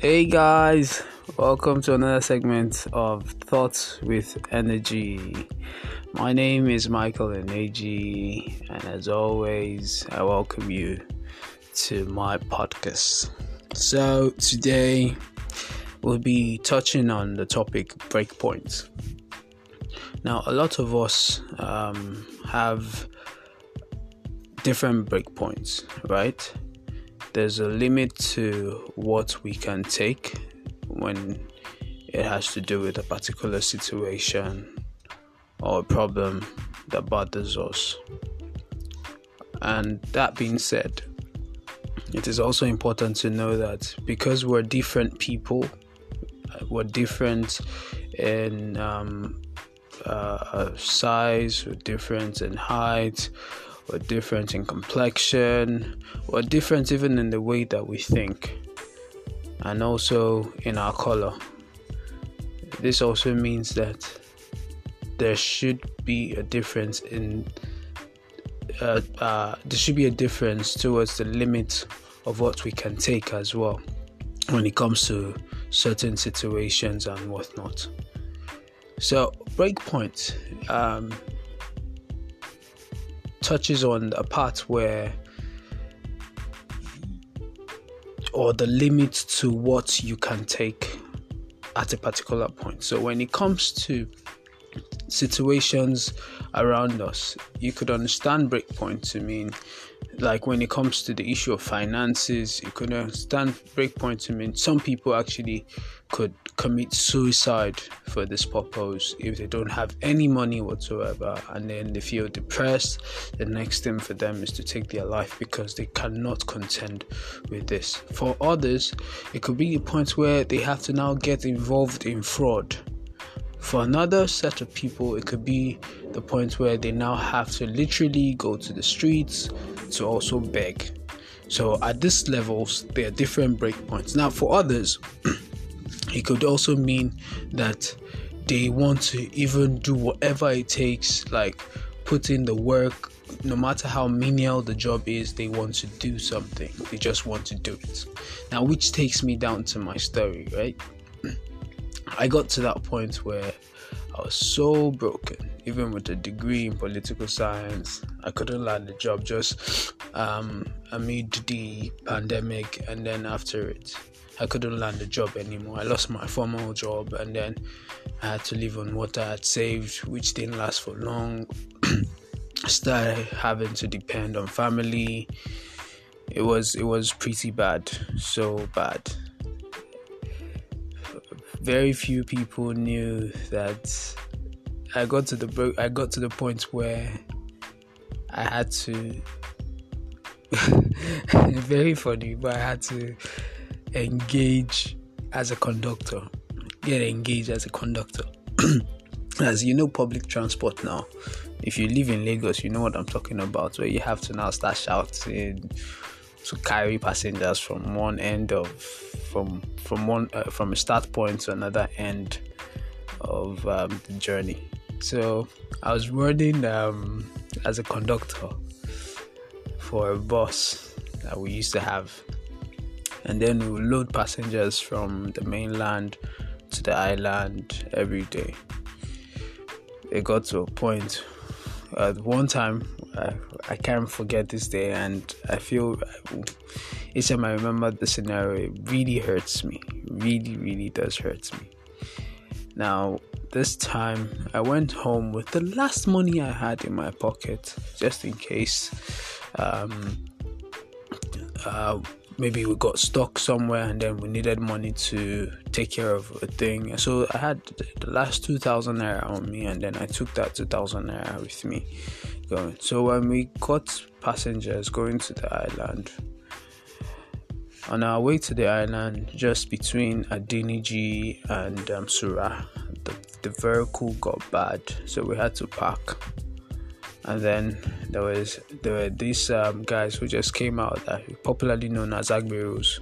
Hey guys, welcome to another segment of Thoughts with Energy. My name is Michael Eneji, and as always, I welcome you to my podcast. So, today we'll be touching on the topic breakpoints. Now, a lot of us um, have different breakpoints, right? There's a limit to what we can take when it has to do with a particular situation or a problem that bothers us. And that being said, it is also important to know that because we're different people, we're different in um, uh, size, we're different in height, we're different in complexion, we're different even in the way that we think, and also in our color. This also means that there should be a difference in uh, uh, there should be a difference towards the limit of what we can take as well when it comes to certain situations and whatnot. So, breakpoint. Um, touches on a part where or the limit to what you can take at a particular point. So when it comes to situations around us, you could understand breakpoint to mean like when it comes to the issue of finances, you could understand breakpoint to mean some people actually could commit suicide for this purpose if they don't have any money whatsoever and then they feel depressed the next thing for them is to take their life because they cannot contend with this. For others it could be a point where they have to now get involved in fraud. For another set of people it could be the point where they now have to literally go to the streets to also beg. So at these levels there are different breakpoints. Now for others It could also mean that they want to even do whatever it takes, like put in the work, no matter how menial the job is, they want to do something. They just want to do it. Now, which takes me down to my story, right? I got to that point where I was so broken, even with a degree in political science. I couldn't land a job just um, amid the pandemic, and then after it, I couldn't land a job anymore. I lost my formal job and then I had to live on what I had saved, which didn't last for long. started having to depend on family. It was it was pretty bad, so bad. Very few people knew that I got to the I got to the point where I had to very funny, but I had to engage as a conductor. Get engaged as a conductor. as you know, public transport now. If you live in Lagos, you know what I'm talking about. Where you have to now start shouting to carry passengers from one end of from from one uh, from a start point to another end of um, the journey. So I was running um, as a conductor for a bus that we used to have and then we load passengers from the mainland to the island every day. It got to a point at one time I, I can't forget this day and I feel each time I remember the scenario it really hurts me really really does hurt me now this time I went home with the last money I had in my pocket just in case um, uh, maybe we got stuck somewhere and then we needed money to take care of a thing. So I had the last 2000 naira on me and then I took that 2000 naira with me going. So when we got passengers going to the island, on our way to the island, just between Adeniji and um, Surah, the, the vehicle got bad, so we had to park and then there was there were these um, guys who just came out that popularly known as Agberos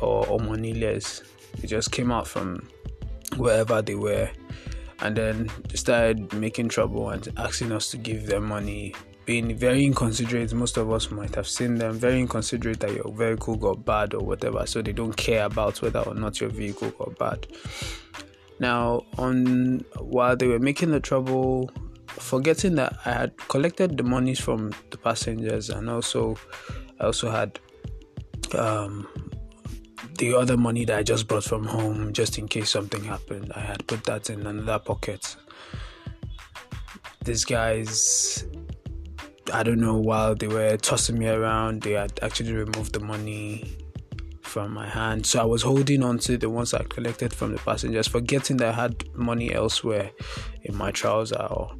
or Omoniles. They just came out from wherever they were and then started making trouble and asking us to give them money being very inconsiderate. Most of us might have seen them very inconsiderate that your vehicle got bad or whatever, so they don't care about whether or not your vehicle got bad. Now, on while they were making the trouble, forgetting that I had collected the monies from the passengers and also I also had um, the other money that I just brought from home just in case something happened. I had put that in another pocket. These guys I don't know, while they were tossing me around, they had actually removed the money from my hand. So I was holding on to the ones I collected from the passengers, forgetting that I had money elsewhere in my trouser, or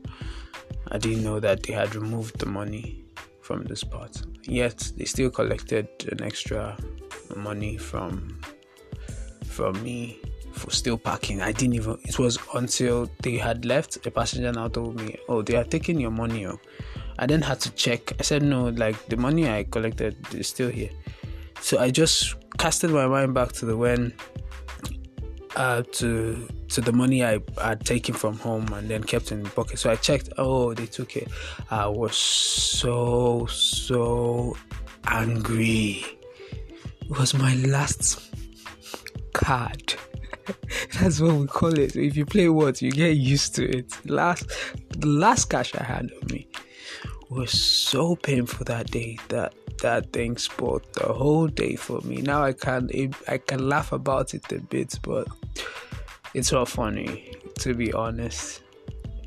I didn't know that they had removed the money from the spot. Yet they still collected an extra money from from me for still parking. I didn't even. It was until they had left. A passenger now told me, "Oh, they are taking your money." Oh. I then had to check. I said, no, like the money I collected is still here. So I just casted my mind back to the when, uh, to to the money I had taken from home and then kept in the pocket. So I checked. Oh, they took it. I was so so angry. It was my last card. That's what we call it. If you play what, you get used to it. Last, the last cash I had on me was so painful that day that that thing spoiled the whole day for me. Now I can I can laugh about it a bit, but it's not funny to be honest.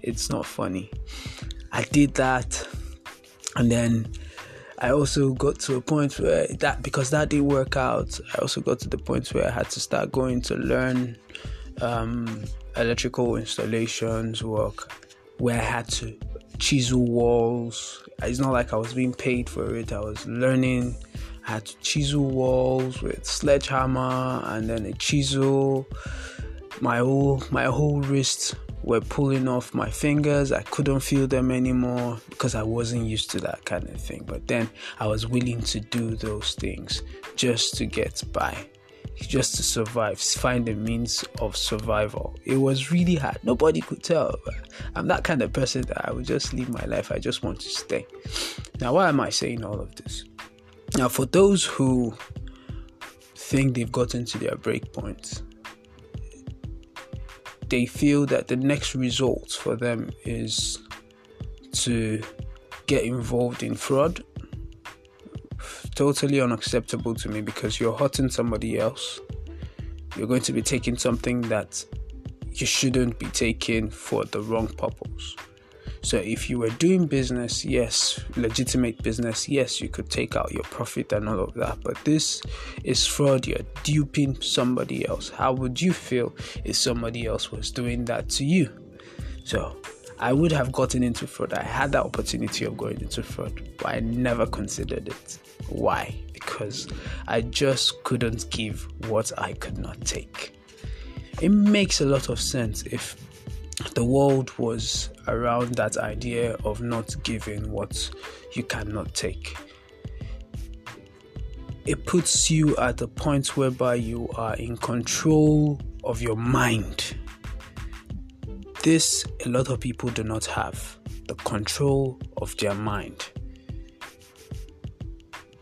It's not funny. I did that, and then I also got to a point where that because that didn't work out. I also got to the point where I had to start going to learn um, electrical installations work, where I had to chisel walls. It's not like I was being paid for it. I was learning. I had to chisel walls with sledgehammer and then a chisel. My whole my whole wrists were pulling off my fingers. I couldn't feel them anymore because I wasn't used to that kind of thing. But then I was willing to do those things just to get by just to survive, find a means of survival. It was really hard. Nobody could tell. I'm that kind of person that I would just live my life. I just want to stay. Now, why am I saying all of this? Now, for those who think they've gotten to their breakpoint, they feel that the next result for them is to get involved in fraud totally unacceptable to me because you're hurting somebody else. You're going to be taking something that you shouldn't be taking for the wrong purpose. So if you were doing business, yes, legitimate business, yes, you could take out your profit and all of that. But this is fraud. You're duping somebody else. How would you feel if somebody else was doing that to you? So I would have gotten into fraud. I had that opportunity of going into fraud, but I never considered it. Why? Because I just couldn't give what I could not take. It makes a lot of sense if the world was around that idea of not giving what you cannot take. It puts you at a point whereby you are in control of your mind. This, a lot of people do not have the control of their mind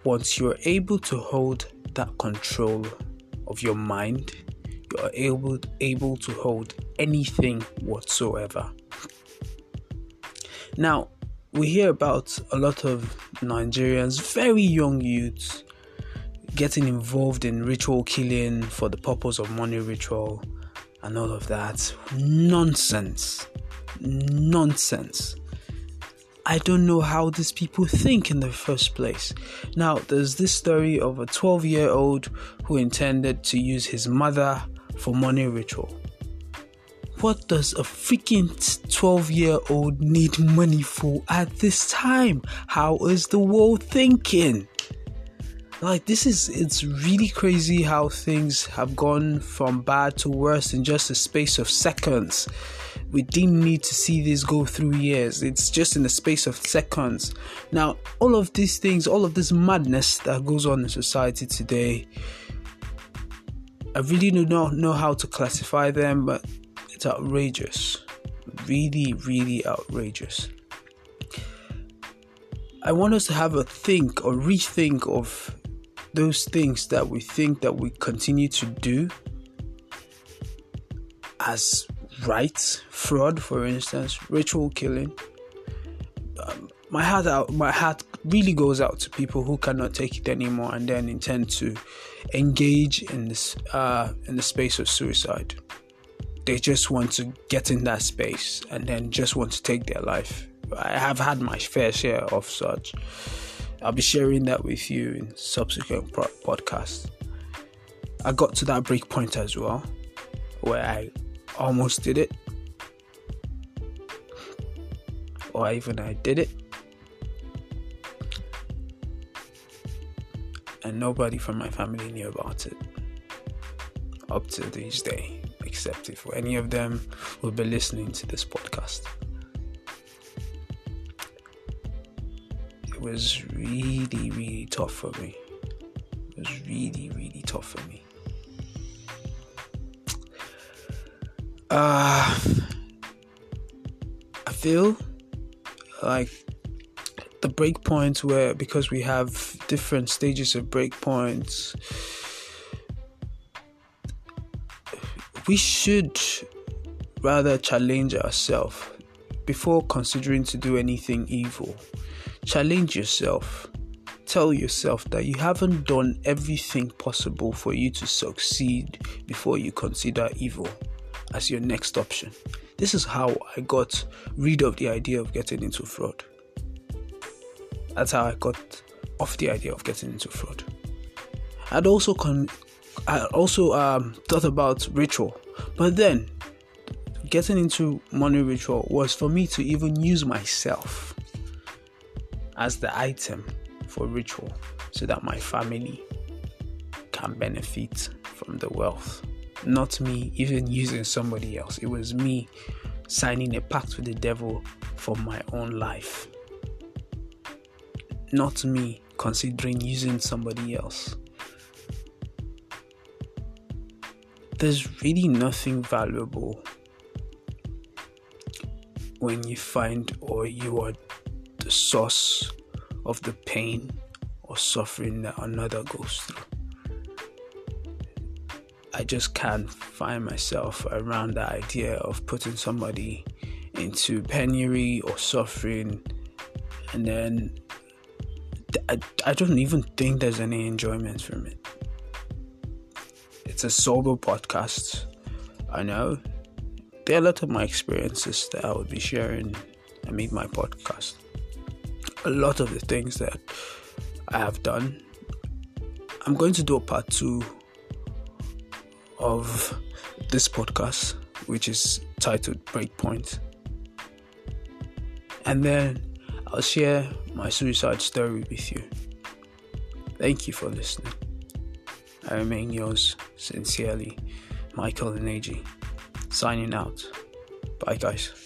once you're able to hold that control of your mind, you're able able to hold anything whatsoever. Now, we hear about a lot of Nigerians, very young youths, getting involved in ritual killing for the purpose of money ritual and all of that. Nonsense. Nonsense. I don't know how these people think in the first place. Now, there's this story of a 12 year old who intended to use his mother for money ritual. What does a freaking 12 year old need money for at this time? How is the world thinking? Like, this is, it's really crazy how things have gone from bad to worse in just a space of seconds we didn't need to see this go through years. It's just in the space of seconds. Now, all of these things, all of this madness that goes on in society today, I really do not know how to classify them, but it's outrageous. Really, really outrageous. I want us to have a think or rethink of those things that we think that we continue to do as right, fraud, for instance, ritual killing. Um, my heart out, my heart really goes out to people who cannot take it anymore and then intend to engage in this uh, in the space of suicide. They just want to get in that space and then just want to take their life. I have had my fair share of such. I'll be sharing that with you in subsequent podcasts. I got to that break point as well, where I almost did it, or even I did it, and nobody from my family knew about it up to this day, except if any of them will be listening to this podcast. Was really, really tough for me. It was really, really tough for me. Uh, I feel like the breakpoints where because we have different stages of breakpoints we should rather challenge ourselves before considering to do anything evil challenge yourself. Tell yourself that you haven't done everything possible for you to succeed before you consider evil as your next option. This is how i got rid of the idea of getting into fraud. That's how I got off the idea of getting into fraud. I'd also con- I also um, thought about ritual, but then getting into money ritual was for me to even use myself as the item for ritual so that my family can benefit from the wealth. Not me even using somebody else. It was me signing a pact with the devil for my own life not me considering using somebody else. There's really nothing valuable when you find or you are source of the pain or suffering that another goes through. I just can't find myself around the idea of putting somebody into penury or suffering and then I, I don't even think there's any enjoyment from it. It's a solo podcast. I know. There are a lot of my experiences that I would be sharing I made my podcast. A lot of the things that I have done. I'm going to do a part two of this podcast, which is titled Breakpoint. And then I'll share my suicide story with you. Thank you for listening. I remain yours sincerely, Michael and Eneji. Signing out. Bye, guys.